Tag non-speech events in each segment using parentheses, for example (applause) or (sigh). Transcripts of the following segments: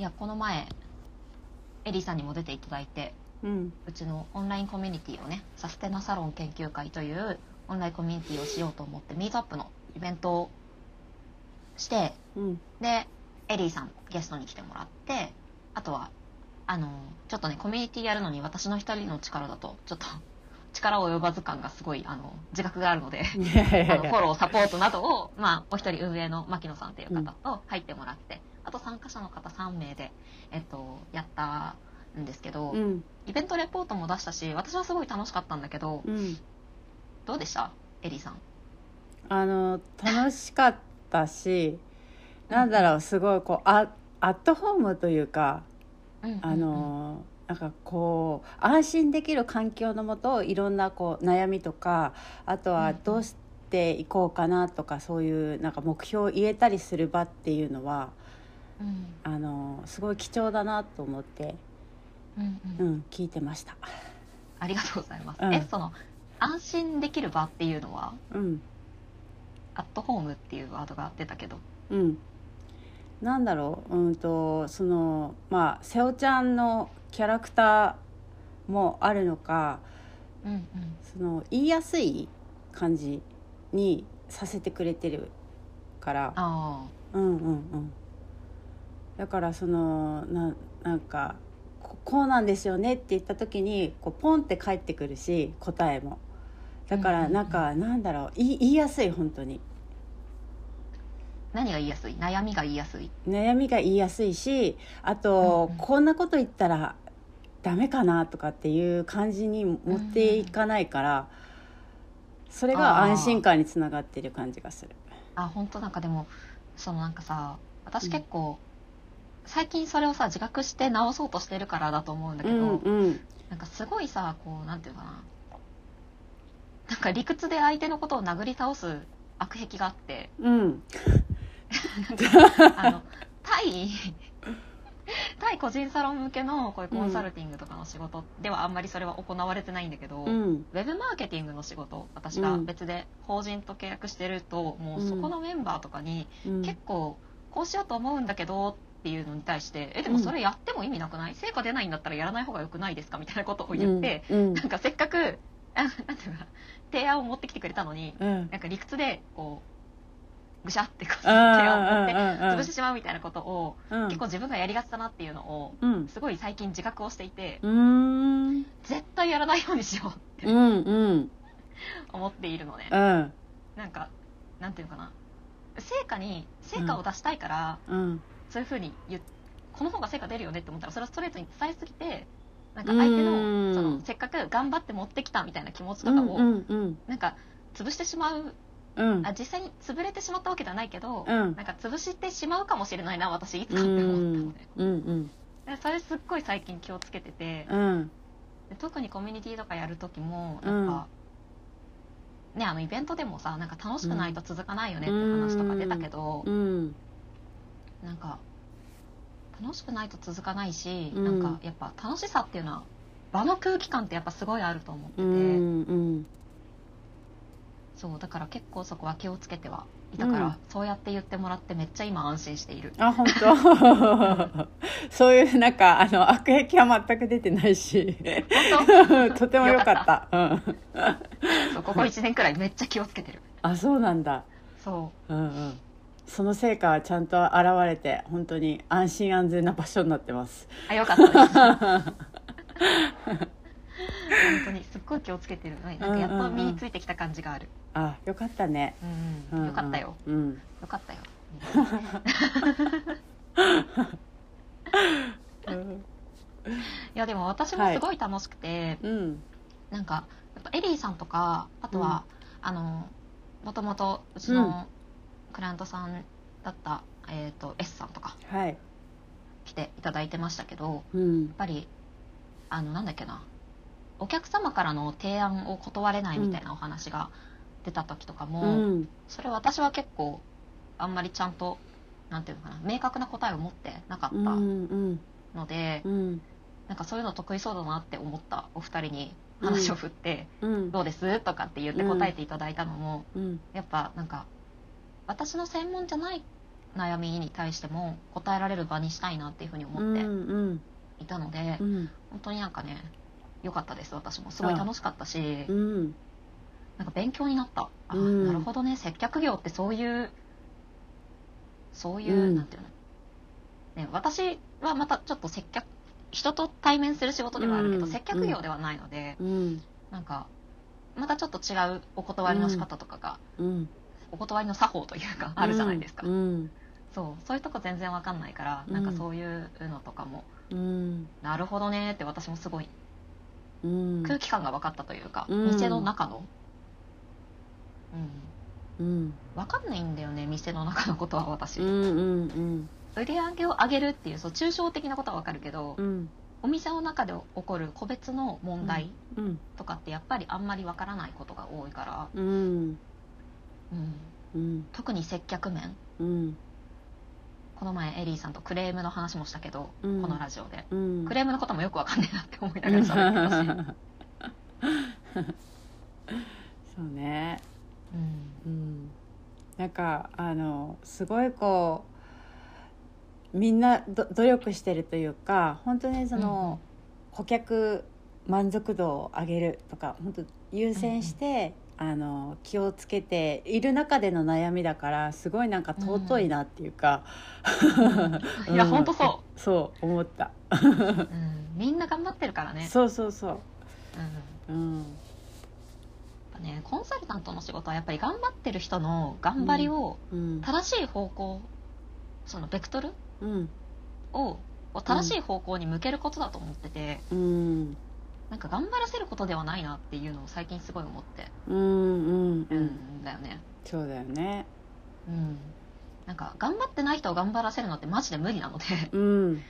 いやこの前エリーさんにも出ていただいてうん。うちのオンラインコミュニティをねサステナサロン研究会というオンラインコミュニティをしようと思ってミートアップのイベントをしてうん。でエリーさんゲストに来てもらってあとはあのちょっとねコミュニティやるのに私の一人の力だとちょっと (laughs) 力及ばず感がすごいあの自覚があるので (laughs) あのフォローサポートなどを、まあ、お一人運営の牧野さんっていう方と入ってもらって、あと参加者の方3名で、えっと、やったんですけど、うん。イベントレポートも出したし私はすごい楽しかったんだけどうん。どうでした？エリーさん。あの楽しかったしなんだろうすごいこうアアットホームというかあのなんかこう安心できる環境のもといろんなこう悩みとかあとはどうしていこうかなとかそういうなんか目標を言えたりする場っていうのはあのすごい貴重だなと思って、うんううんん、聞いてました。ありがとうございます、うん。えその安心できる場っていうのはうん。アットホームっていうワードが出たけど。うん、なんだろう、うんとそのまあ瀬尾ちゃんのキャラクターもあるのかうんうん。その言いやすい感じにさせてくれてるから。あうんうんうんだからそのななんかここうなんですよねって言った時にこうポンって返ってくるし答えも。だかうんうんうん。らなんか、なんだろう。言いやすい本当に。あ何が言いやすい？悩みが言いやすい？悩みが言いやすいしあと、うんうん。こんなこと言ったらダメかなとかっていう感じに持っていかないから、それが安心感につながってる感じがする。あ本当なんかでもそのなんかさ私結構、最近それをさ自覚して直そうとしてるからだと思うんだけど、うんうん。なんかすごいさこうなんていうかな。なんか理屈で相手のことを殴り倒す悪癖があって。うん。(laughs) あの対 (laughs) 対個人サロン向けのこういうコンサルティングとかの仕事ではあんまりそれは行われてないんだけど、うん。ウェブマーケティングの仕事私が別で法人と契約してると、もうそこのメンバーとかに、うん。結構こうしようと思うんだけどっていうのに対してえでもそれやっても意味なくない？成果出ないんだったらやらない方がよくないですか？みたいなことを言って、うん。なんかせっかくあなんていうのかな提案を持ってきてくれたのにうん。なんか理屈でこうぐしゃってこう提案を持って潰してしまうみたいなことをうん。結構自分がやりがちだなっていうのをうん。すごい最近自覚をしていて絶対やらないようにしようってうんうん。思っているのね。うん。なんかなんていうのかな。成果に成果を出したいから、うんそういうふうに言うこの方が成果出るよねって思ったらそれをストレートに伝えすぎてなんか相手うんのそのせっかく頑張って持ってきたみたいな気持ちとかを、うんうんうん。なんか潰してしまううん。あ実際に潰れてしまったわけではないけど、うん。なんか潰してしまうかもしれないな私いつうかって思ったのんね、うん。でそれすっごい最近気をつけてて、うん。で特にコミュニティとかやる時もやっぱ、ねあのイベントでもさなんか楽しくないと続かないよねって話とか出たけど、うんなんか楽しくないと続かないし、うん。なんかやっぱ楽しさっていうのは場の空気感ってやっぱすごいあると思ってて、うんうんそうだから結構そこは気をつけてはいたから、うん。そうやって言ってもらってめっちゃ今安心している。あ本当？(laughs) そういうなんかあの悪影響は全く出てないし。本 (laughs) とても良かった。うん、ここ1年くらいめっちゃ気をつけてる。あそうなんだ。そうんうんその成果はちゃんと現れて本当に安心安全な場所になってます。うあよかった。で (laughs) す本当にすっごい気をつけてる。なんかやっと身についてきた感じがある、あよかったね、うんうん。うんよかったよ。うん。よかったよ。う (laughs) んいやでも私もすごい楽しくて、うん。なんかやっぱエリーさんとかあとは、あのもともとうちうん。のクライアントさんだった、えー、と S さんとかはい。来ていただいてましたけどやっうんぱりあのなんだっけなお客様からの提案を断れないみたいなお話が出た時とかも、うん。それ私は結構あんまりちゃんとなんていうのかな明確な答えを持ってなかったうんうん。ので、うん。なんかそういうの得意そうだなって思ったお二人に話を振ってうん「どうです?」とかって言って答えていただいたのも、うん。やっぱなんか私の専門じゃない悩みに対しても答えられる場にしたいなっていうふうにう思ってんいたので、うん本当になんかね良かったです。私もすごい楽しかったし、うん。なんか勉強になった。あ、うん。なるほどね。接客業ってそういうそういう、うん。なんていうの、ね、私はまたちょっと接客人と対面する仕事ではあるけど、うん。接客業ではないので、うん。なんかまたちょっと違うお断りの仕方とかが、うんお断りの作法というかあるじゃないですか、うん。そうそういうとこ全然わかんないから、うん。なんかそういうのとかもうん。なるほどねって私もすごいうん。空気感が分かったというか、うん。店の中の？うん。うん。分かんないんだよね店の中のことは私、うんうん売り上げを上げるっていうそう抽象的なことは分かるけど、うんお店の中で起こる個別の問題うんとかってやっぱりあんまり分からないことが多いから、うんうん、うん特に接客面。うん。この前エリーさんとクレームの話もしたけど、うん。このラジオで。うん。クレームのこともよく分かんないなって思いながら喋ってたし、そうね。うん。うん。なんかあのすごいこうみんなど努力してるというか本当にその、顧客満足度を上げるとか本当優先して、あの気をつけている中での悩みだからすごいなんか尊いなっていうか、いやうん。本当そそう思った、う、うん、みんな頑張ってるからね。そうそうそう。うん。うん。やっぱねコンサルタントの仕事はやっぱり頑張ってる人の頑張りをうん。正しい方向そのベクトルうん。をを正しい方向に向けることだと思ってて、うんなんか頑張らせることではないなっていうのを最近すごい思って。うんうんうるんだよね。そうだよね。うん、なんか頑張ってない人を頑張らせるのってマジで無理なので、うん。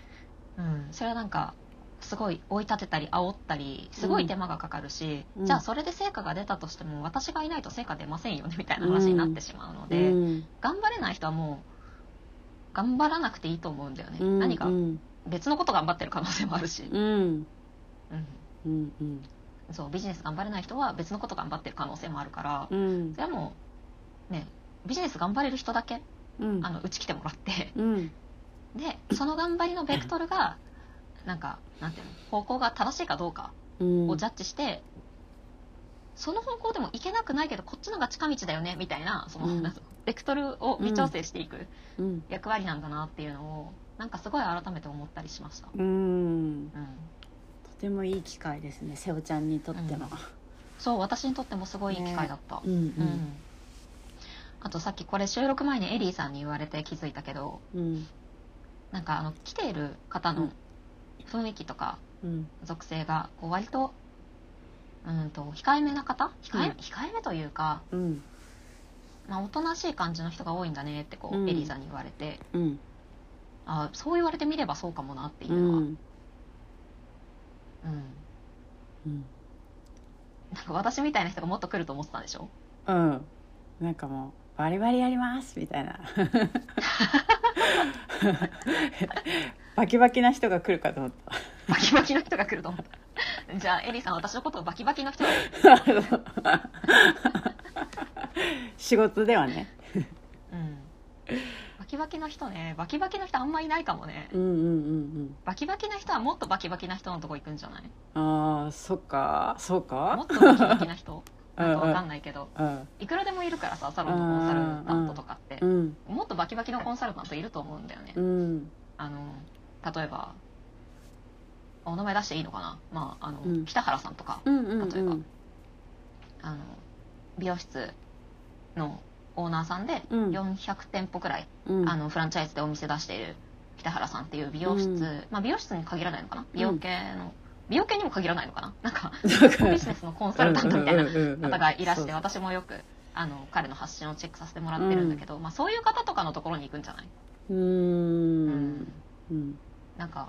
うん、それはなんかすごい追い立てたり煽ったりすごい手間がかかるし、うん。じゃあそれで成果が出たとしても私がいないと成果出ませんよねみたいな話になってしまうのうで、ん。頑張れない人はもう頑張らなくていいと思うんだよね、うん。何かうん別のこと頑張ってる可能性もあるし、うんうん、そうビジネス頑張れない人は別のこと頑張ってる可能性もあるから、うん。それはもうねビジネス頑張れる人だけうん。あのうち来てもらってうん。でその頑張りのベクトルがなんかなんていうの方向が正しいかどうかうん。をジャッジして、その方向でも行けなくないけどこっちのが近道だよねみたいなその、ベクトルを微調整していくうん。役割なんだなっていうのをなんかすごい改めて思ったりしました。うん。うん。とてもいい機会ですね瀬尾ちゃんにとってのそう私にとってもすごいいい機会だった、うんうん。あとさっきこれ収録前にエリーさんに言われて気づいたけどうん。なんかあの来ている方の雰囲気とかうん。属性がこう割とうんと控えめな方？控え,、うん。控えめというか、うん。まあ、おとなしい感じの人が多いんだねってこう、うん。エリーさんに言われて。うん。あそう言われてみればそうかもなっていううのは、うん。んうん。なんか私みたいな人がもっと来ると思ってたんでしょ？うん。なんかもうバリバリやりますみたいな。(laughs) バキバキな人が来るかと思っバキバキの人が来ると思った。じゃあエリーさん私のことをバキバキの人 (laughs) 仕事ではね。うん。バキバキの人ね。バキバキの人あんまいないかもね。うんうんうんバキバキな人はもっとバキバキな人のとこ行くんじゃない？うんああそっか。そうもかっとバキバキな人？(laughs) なんかわかんないけど。うん。いくらでもいるからさサロンのコンサルタントとかって。うんもっとバキバキのコンサルタントいると思うんだよね。うん。あの例えばお名前出していいのかな？まああの、うん。北原さんとかうんうん。例えば。あの美容室のオーナーさんでうん。400店舗くらい、うん。あのフランチャイズでお店出している北原さんっていう美容室、うん。まあ、美容室に限らないのかな？美容系の、美容系にも限らないのかな？なんかビジネスのコンサルタントみたいな方がいらして私もよくあの彼の発信をチェックさせてもらってるんだけど、まあ、そういう方とかのところに行くんじゃない、うーうんん。うん。なんか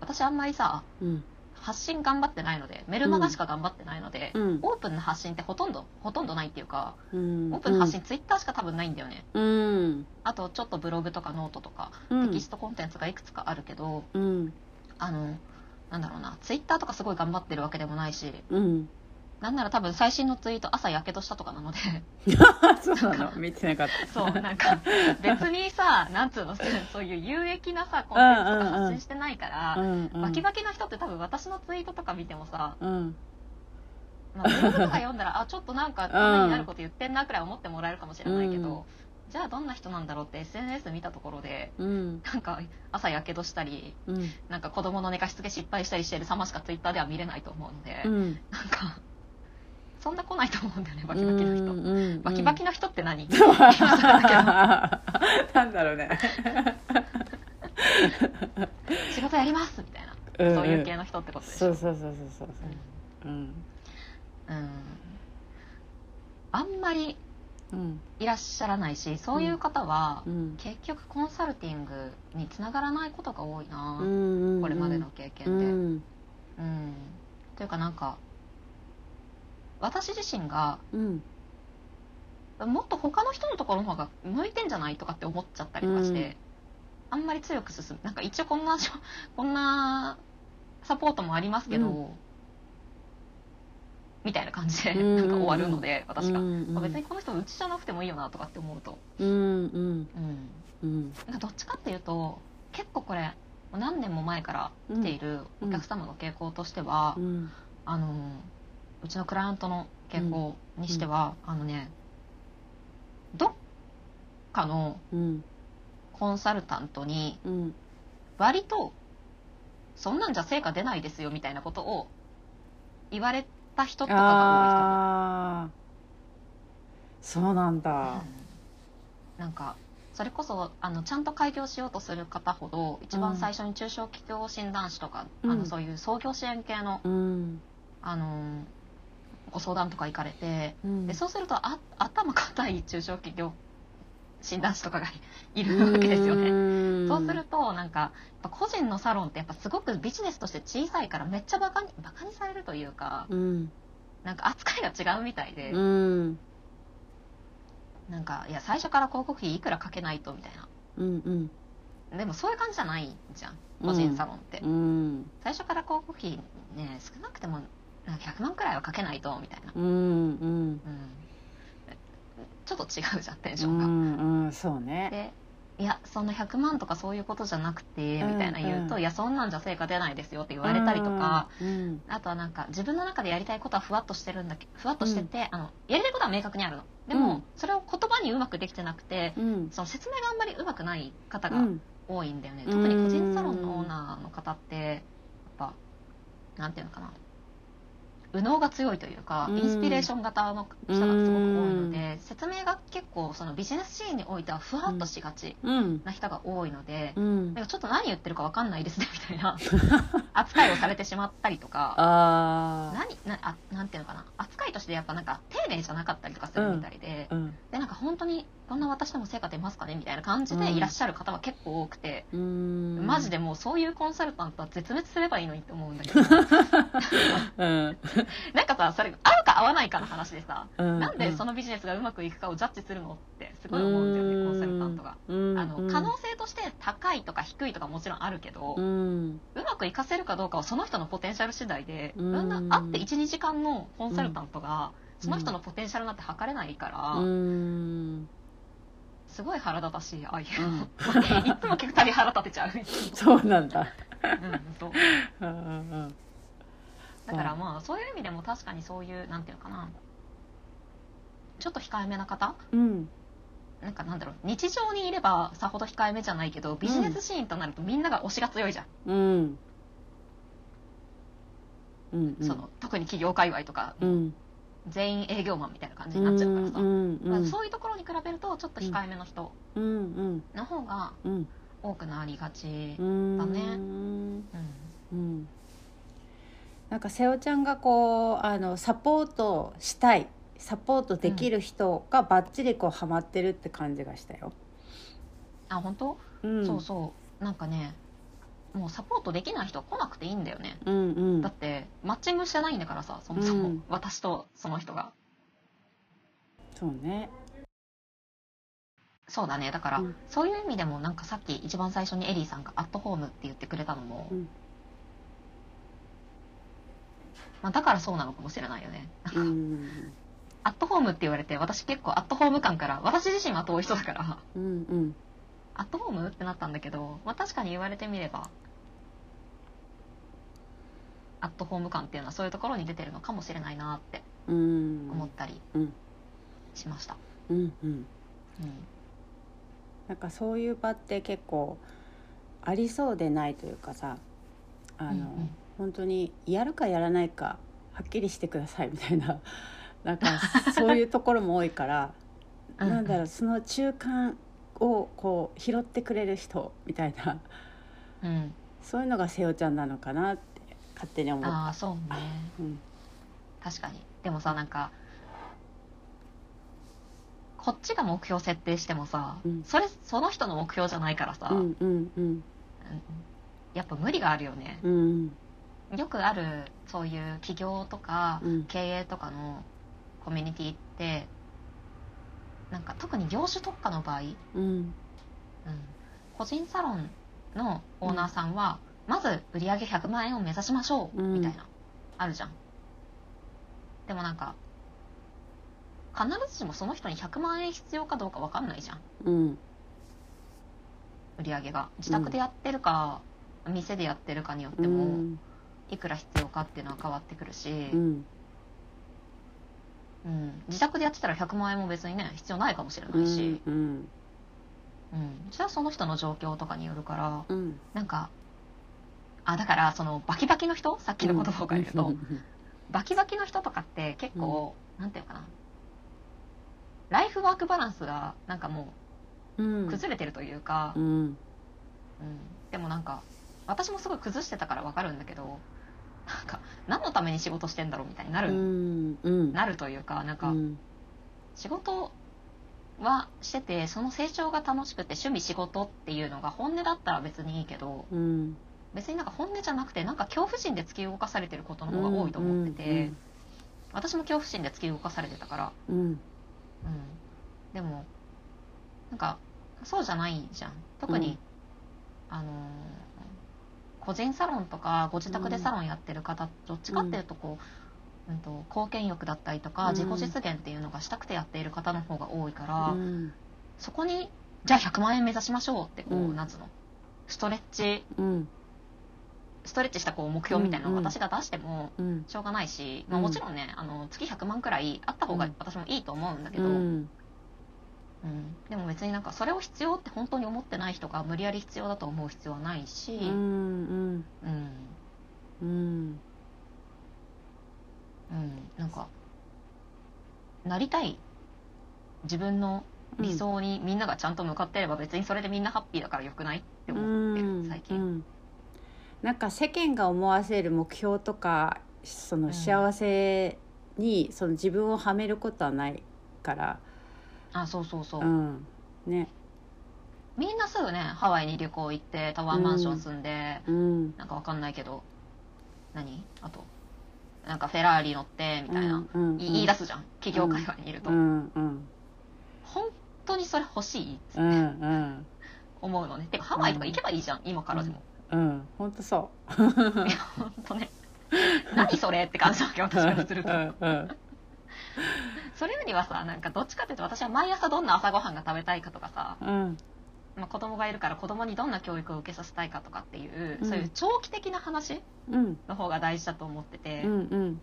私あんまりさうん発信頑張ってないのでメルマガしか頑張ってないので、うん。オープンな発信ってほとんどほとんどないっていうか、うん。オープンな発信ツイッターしか多分ないんだよね。うん。あとちょっとブログとかノートとか、うん。テキストコンテンツがいくつかあるけどうん。あのなんだろうなツイッターとかすごい頑張ってるわけでもないしうんなんなら多分最新のツイート朝やけどしたとかなので。(laughs) そうなの？見てなかった。そうなんか (laughs) 別にさなんつうの？(laughs) そういう有益なさコンテンツとか発信してないから、うんうんバキバキな人って多分私のツイートとか見てもさ、うん。まあ、ブログとか読んだらあちょっとなんかためになること言ってんなくらい思ってもらえるかもしれないけど、うんじゃあどんな人なんだろうって SNS 見たところでうん。なんか朝やけどしたりうん。なんか子供の寝かしつけ失敗したりしてる様しかツイッターでは見れないと思うので、うん。なんかそんな来ないと思うんだよねバキバキの人、人バキバキの人って何、(laughs) なんだろうね。仕事やりますみたいな、うんうん。そういう系の人ってことでしょ？そうそうそうそうそうう。ん。うん、あんまりうん。いらっしゃらないしそういう方は、うん。結局コンサルティングにつながらないことが多いな、うんこれまでの経験で。ううんん。というかなんか私自身がうん。もっと他の人のところの方が向いてんじゃないとかって思っちゃったりとかして、うん。あんまり強く進む。なんか一応こんな (laughs) こんなサポートもありますけど、うん。みたいな感じでうん。なんか終わるので、私が、うん。うん。あ別にこの人うちじゃなくてもいいよなとかって思うと、うん。うん。なんかどっちかっていうと結構これ何年も前から来ているお客様の傾向としては、うん。あのうちのクライアントの傾向にしては、あのねどっかのうん。コンサルタントにうん。割とそんなんじゃ成果出ないですよみたいなことを言われた人とかがああそうなん多いだ人、なんかそれこそあのちゃんと開業しようとする方ほど一番最初に中小企業診断士とか、うん。あのそういう創業支援系のうん。あのご相談とか行かれてうん。でそうするとあ頭固い中小企業診断士とかが (laughs) いるわけですよね。ねそうするとなんか個人のサロンってやっぱすごくビジネスとして小さいからめっちゃバカにバカにされるというかうん。なんか扱いが違うみたいで、うん。なんかいや最初から広告費いくらかけないとみたいうんなでもそういう感じじゃないじゃん。個人サロンって、うん。最初から広告費ね少なくても100万くらいはかけないとみたいな、うんうん。うん、ちょっと違うじゃんテンシうョンが。んうんそうね。でいやそんな100万とかそういうことじゃなくてみたいな言うと、うん。うんいやそんなんじゃ成果出ないですよって言われたりとか、うんあとはなんか自分の中でやりたいことはふわっとしてるんだけふわっとしてて、あのやりたいことは明確にあるの。でも、うん。それを言葉にうまくできてなくてうん。その説明があんまりうまくない方がうん。多いんだよね、うん。特に個人サロンのオーナーの方ってやっぱなんていうのかな右脳が強いというか、うん。インスピレーション型の人がすごく多いので、説明が結構そのビジネスシーンにおいてはふわっとしがちうん。な人が多いので、うん。なんかちょっと何言ってるか分かんないですね (laughs) みたいな扱いをされてしまったりとか。(laughs) 何なあなんていうのかな。扱いとしてやっぱなんか丁寧じゃなかったりとかするみたいで、うん。でなんか本当にこんな私でも成果出ますかねみたいな感じでいらっしゃる方は結構多くて、うん。マジでもうそういうコンサルタントは絶滅すればいいのにって思うんだけど。(laughs) うん (laughs) なんかさそれ合うか合わないかの話でさ、うんなんでそのビジネスがうまくいくかをジャッジするのってすごい思うんだよねコンサルタントが。あの可能性として高いとか低いとかもちろんあるけど、ううんまくいかせるかどうかはその人のポテンシャル次第で、うん。なんだ会って12時間のコンサルタントがその人のポテンシャルなんて測れないから、うん。すごい腹立たしいああいううん。の、(laughs) いつも聞くたび腹立てちゃうそうなんだ。もうんそう。うんうんだからまあそういう意味でも確かにそういうなんていうのかな。ちょっと控えめな方？うん。なんかなんだろう。日常にいればさほど控えめじゃないけどビジネスシーンとなるとみんなが推しが強いじゃん、うん。うんその特に企業界隈とか、うん。全員営業マンみたいな感じになっちゃうからさ、うんまあそういうところに比べるとちょっと控えめの人うんうん。の方がうん。多くなりがちう、ん。だねうん。うんなんか瀬尾ちゃんがこうあのサポートしたいサポートできる人がバッチリこうハマってるって感じがしたよ。あ本当、うん、そうそう。なんかねもうサポートできない人は来なくていいんだよね、うんうん。だってマッチングしてないんだからさそもそも、うん。私とその人が。そうね。そうだね。だから、うん。そういう意味でもなんかさっき一番最初にエリーさんが「アットホーム」って言ってくれたのも、うんまあ、だからそうなのかもしれないよね。うん。アットホームって言われて私結構アットホーム感から私自身は遠い人だから。うんうん。アットホームってなったんだけど、まあ、確かに言われてみればアットホーム感っていうのはそういうところに出てるのかもしれないなってうん。思ったりうん。しました。うんうん。うん。なんかそういう場って結構ありそうでないというかさあの、うんうん本当にやるかやらないかはっきりしてくださいみたいな。(laughs) なんかそういうところも多いからなんだろうその中間をこう拾ってくれる人みたいな。うん、そういうのが瀬尾ちゃんなのかなって勝手に思った。ああそうね。うん。確かに。でもさなんかこっちが目標設定してもさ、うん。それその人の目標じゃないからさ、うんうんうん。うんやっぱ無理があるよね。うんよくあるそういう企業とかうん。経営とかのコミュニティってなんか特に業種特化の場合、うん、うん。個人サロンのオーナーさんは、まず売上100万円を目指しましょう、うん。みたいなあるじゃん。でもなんか必ずしもその人に100万円必要かどうか分かんないじゃん。うん。売り上げが。自宅でやってるか、店でやってるかによってうも、んいくら必要かっていうのは変わってくるし、うん。うん、自宅でやってたら100万円も別にね必要ないかもしれうないし、んうん。うん。それはその人の状況とかによるからうん。なんかあだからそのバキバキの人？さっきの言葉を変えると、バキバキの人とかって結構、なんていうのかな。ライフワークバランスがなんかもうん。う崩れてるというか、うん。うん。でもなんか私もすごい崩してたから分かるんだけどなんか何のために仕事してんだろうみたいになうる、んうん。なるというかなんか、うん。仕事はしててその成長が楽しくて趣味仕事っていうのが本音だったら別にいいけどうん。別になんか本音じゃなくてなんか恐怖心で突き動かされてることの方が多いと思ってて、私も恐怖心で突き動かされてたから、うん。うん。うん、でもなんかそうじゃないじゃん。特に、あのー個人サロンとかご自宅でサロンやってる方、どっちかっていうとこう、うん、と貢献欲だったりとか、うん。自己実現っていうのがしたくてやっている方の方が多いから、うん。そこにじゃあ100万円目指しましょうってこう、うん。なんつうのストレッチうん。ストレッチしたこう目標みたいなのを私が出してもうん。しょうがないし、まあ、うんもちろんねあの月100万くらいあった方がうん。私もいいと思うんだけど、うん。うんでも別になんかそれを必要って本当に思ってない人が無理やり必要だと思う必要はないし、うん。うん。うん。うん。うんなんかなりたい自分の理想にみんながちゃんと向かってれば別にそれでみんなハッピーだからよくないって思ってる最近。うん。なんか世間が思わせる目標とかその幸せにその自分をはめることはないから、あそうそうそう、うん、ね、みんなすぐね。ハワイに旅行行ってタワーマンション住んで、うん、なんかわかんないけど。何？あと。なんかフェラーリ乗ってみたいな、うんうんい言い出すじゃん。企業界隈にいると、うんうん。本当にそれ欲しい？ってうんうん。思うのね。てかハワイとか行けばいいじゃん、今からでも、うん本当そいや本当ね。何それ？って感じだわけう私からすると。うんうんそれよりはさなんかどっちかっていうと私は毎朝どんな朝ごはんが食べたいかとかさ、うん。まあ、子供がいるから子供にどんな教育を受けさせたいかとかっていう、うん。そういう長期的な話うん。の方が大事だと思ってて、うんうん。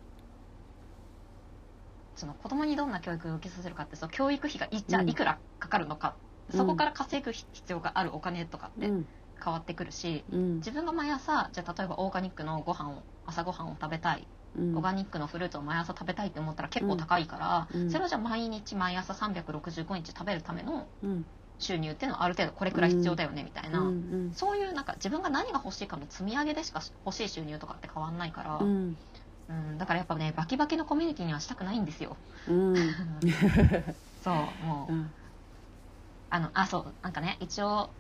その子供にどんな教育を受けさせるかってその教育費がいじゃあうん。いくらかかるのか、そこから稼ぐ必要があるお金とかってうん。変わってくるし、うん。自分が毎朝じゃあ例えばオーガニックのご飯を朝ごはんを食べたい、うんオーガニックのフルーツを毎朝食べたいって思ったら結構高いから、うん。それをじゃあ毎日毎朝365日食べるためのうん。収入っていうのはある程度これくらい必要だよねみたいな、うん。そういうなんか自分が何が欲しいかの積み上げでしか欲しい収入とかって変わんないから、うん。うん、だからやっぱねバキバキのコミュニティにはしたくないんですよ。うん。(laughs) そうもう、うん。あのあそうなんかね一応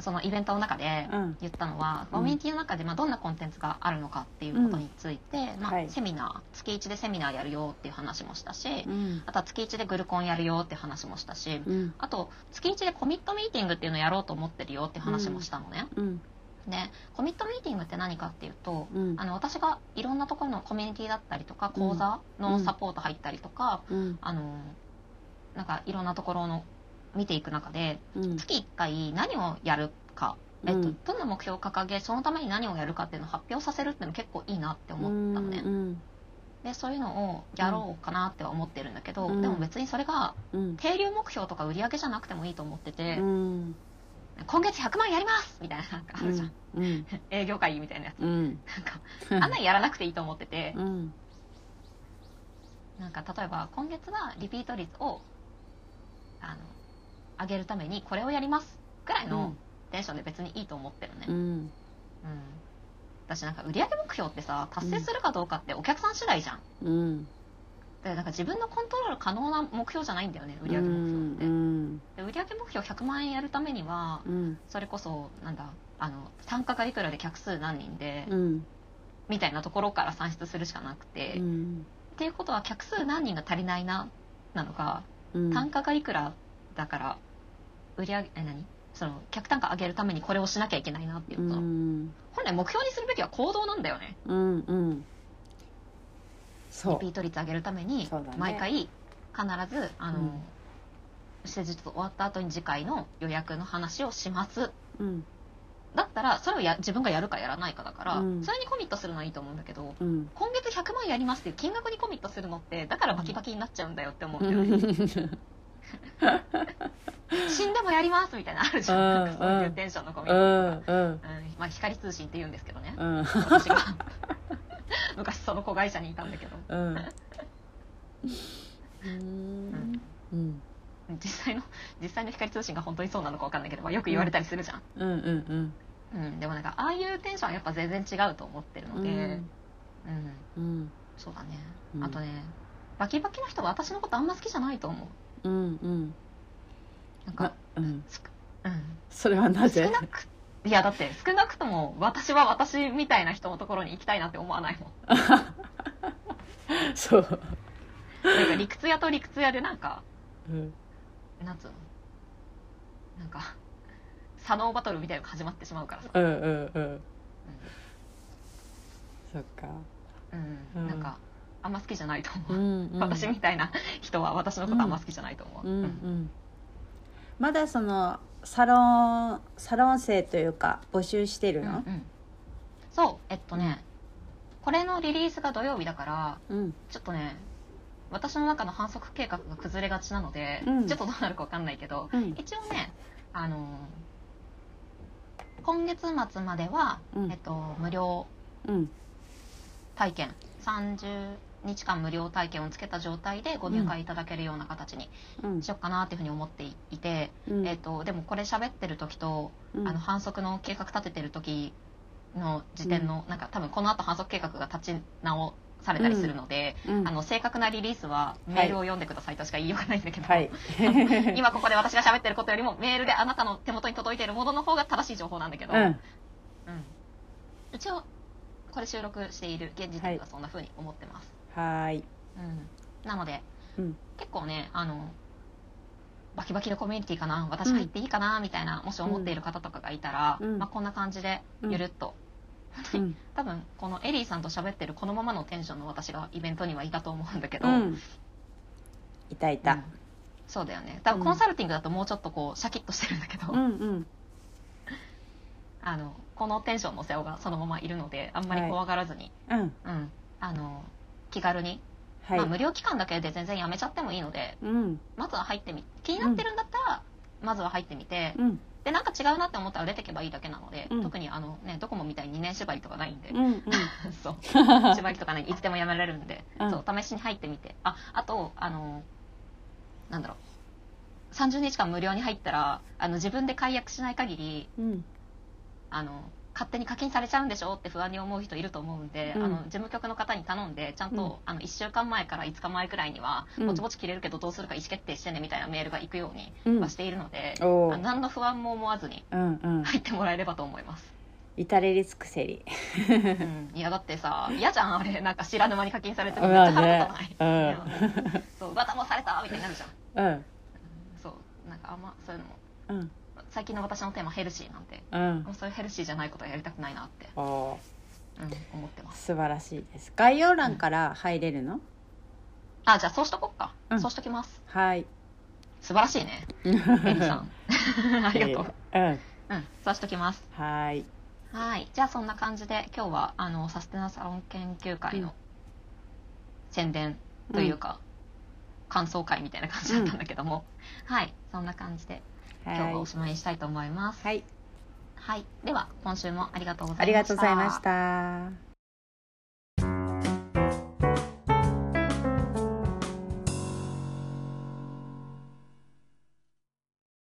そのイベントの中でうん。言ったのは、うん。コミュニティの中でまあどんなコンテンツがあるのかっていうことについて、まあはい。セミナー月1でセミナーやるよっていう話もしたし、うん。あとは月1でグルコンやるよっていう話もしたし、うん。あと月1でコミットミーティングっていうのをやろうと思ってるよっていう話もしたのね。うん。でコミットミーティングって何かっていうと、うん。あの私がいろんなところのコミュニティだったりとか講座のサポート入ったりとか、うん。あのなんかいろんなところの見ていく中でうん。月1回何をやるか、えっとうん。どんな目標を掲げそのために何をやるかっていうのを発表させるっていうの結構いいなって思ったのね、うんでそういうのをやろうかなっては思ってるんだけど、うん。でも別にそれがうん。定流目標とか売り上げじゃなくてもいいと思ってて、うん。今月100万やりますみたいななんかあるじゃん、うん。(laughs) 営業会議みたいなやつ。うん。なんかあんなんやらなくていいと思ってて、(laughs) うん。なんか例えば今月はリピート率をあの上げるためにこれをやりますぐらいのテンションで別にいいと思ってるね、ううん。ん私なんか売上目標ってさ達成するかどうかってお客さん次第じゃん。うん。でなんか自分のコントロール可能な目標じゃないんだよね売上う目標って、ん。で売上目標100万円やるためにはうん。それこそなんだあの単価がいくらで客数何人で、うん。みたいなところから算出するしかなくて、っうん。ていうことは客数何人が足りないななのかうん。単価がいくらだから売り上げえ何？その客単価上げるためにこれをしなきゃいけないなっていうと、うん。本来目標にするべきは行動なんだよね。うんうん。そリピート率上げるために毎回必ずあの、うん。施術終わった後に次回の予約の話をします。ううん。だったらそれをや自分がやるかやらないかだから、うん。それにコミットするのはいいと思うんだけどうん。今月100万やりますっていう金額にコミットするのってだからバキバキになっちゃうんだよって思うんだよね、(laughs) (laughs) 死んでもやりますみたいなのあるじゃん。うんなん。かそういうテンションのコミッうトとか、んうん。うんまあ、光通信って言うんですけどね。うん。私 (laughs) が昔その子会社にいたんだけど。うん。うん。うん。実際の実際の光通信が本当にそうなのか分かんないけど、まあ、よく言われたりするじゃん、うん。うんうんでもなんかああいうテンションはやっぱ全然違うと思ってるので、うん。うん。そうだね、うん。あとねバキバキな人は私のことあんま好きじゃないと思ううんうん。なんかな、うん。すくうん。それはなぜ？少なくいやだって少なくとも私は私みたいな人のところに行きたいなって思わないもん。(laughs) そう。なんか理屈屋と理屈屋でなんかうん。なんつうの？なんか左脳バトルみたいなのが始まってしまうからさ、うんうんうん。そっかうん。うんなんかあんま好きじゃないと思う、うんうん。私みたいな人は私のことあんま好きじゃないと思う、うんううん。んまだそのサロンサロン生というか募集してるの？うんうん。そうえっとねこれのリリースが土曜日だからうん。ちょっとね私の中の反則計画が崩れがちなので、うん。ちょっとどうなるか分かんないけど、うん。一応ねあのー今月末までは、うん。えっと、無料うん。体験。30日間無料体験をつけた状態でご入会いただけるような形にうん。しようかなっていうふうに思っていて、うん。えっと、でもこれ喋ってる時と、うん。あの反則の計画立ててる時の時点の、なんか多分この後反則計画が立ち直されたりするので、うん。あの正確なリリースはメールを読んでください。としか言いようがないんだけど、はい。(laughs) 今ここで私が喋ってることよりもメールであなたの手元に届いているものの方が正しい情報なんだけど、うん。うん。一応これ収録している現時点ではそんな風に思ってます、はーい。うん、なのでうん。結構ねあのバキバキのコミュニティかな私入っていいかなみたいなもし思っている方とかがいたら、うん。まあ、こんな感じでゆるっと、うん。(laughs) 多分このエリーさんと喋ってるこのままのテンションの私がイベントにはいたと思うんだけど、うん。いたいた。うん。そうだよね。多分コンサルティングだともうちょっとこうシャキッとしてるんだけど、うんうん。あのこのテンションの瀬尾がそのままいるのであんまり怖がらずに、うんうん、あの気軽に、はい。まあ、無料期間だけで全然やめちゃってもいいのでうん。まずは入ってみ気になってるんだったら、まずは入ってみて、うん。でなんか違うなって思ったら出てけばいいだけなので、うん。特にあの、ね、ドコモみたいに2年縛りとかないんで、うんうん。(laughs) そう。(laughs) 縛りとかねいつでもやめられるんで、うん。そう試しに入ってみて。ああとあのなんだろう。30日間無料に入ったらあの自分で解約しない限りうん。あの勝手に課金されちゃうんでしょって不安に思う人いると思うんで、うん。あの事務局の方に頼んでちゃんと、うん。あの1週間前から5日前くらいには、うん。ぼちぼち切れるけどどうするか意思決定してねみたいなメールが行くようにうん。はしているので、おー。あの何の不安も思わずにうんうん。入ってもらえればと思います。至れり尽くせり。うん、いやだってさ (laughs) 嫌じゃんあれ。なんか知らぬ間に課金されてるまあめっちゃ腹ね立たない、いやそううわ騙されたみたいになるじゃんう。んそう。なんかあんまそういうのも。うん最近の私のテーマヘルシーなんでうん。もうそういうヘルシーじゃないことはやりたくないなって、おー。うん、思ってます。素晴らしいです。概要欄から入れるの、あじゃあそうしとこっか、うん。そうしときます。はい。素晴らしいね。(laughs) エリさん。(laughs) ありがとう、うん。うん。そうしときます。はい。はい。じゃあそんな感じで今日はあのサステナサロン研究会うん。の宣伝というか、感想会みたいな感じだったんだけども、はい。そんな感じで今日はおしまいにしたいと思います、はい。はい、では今週もありがとうござありいました。がとうございました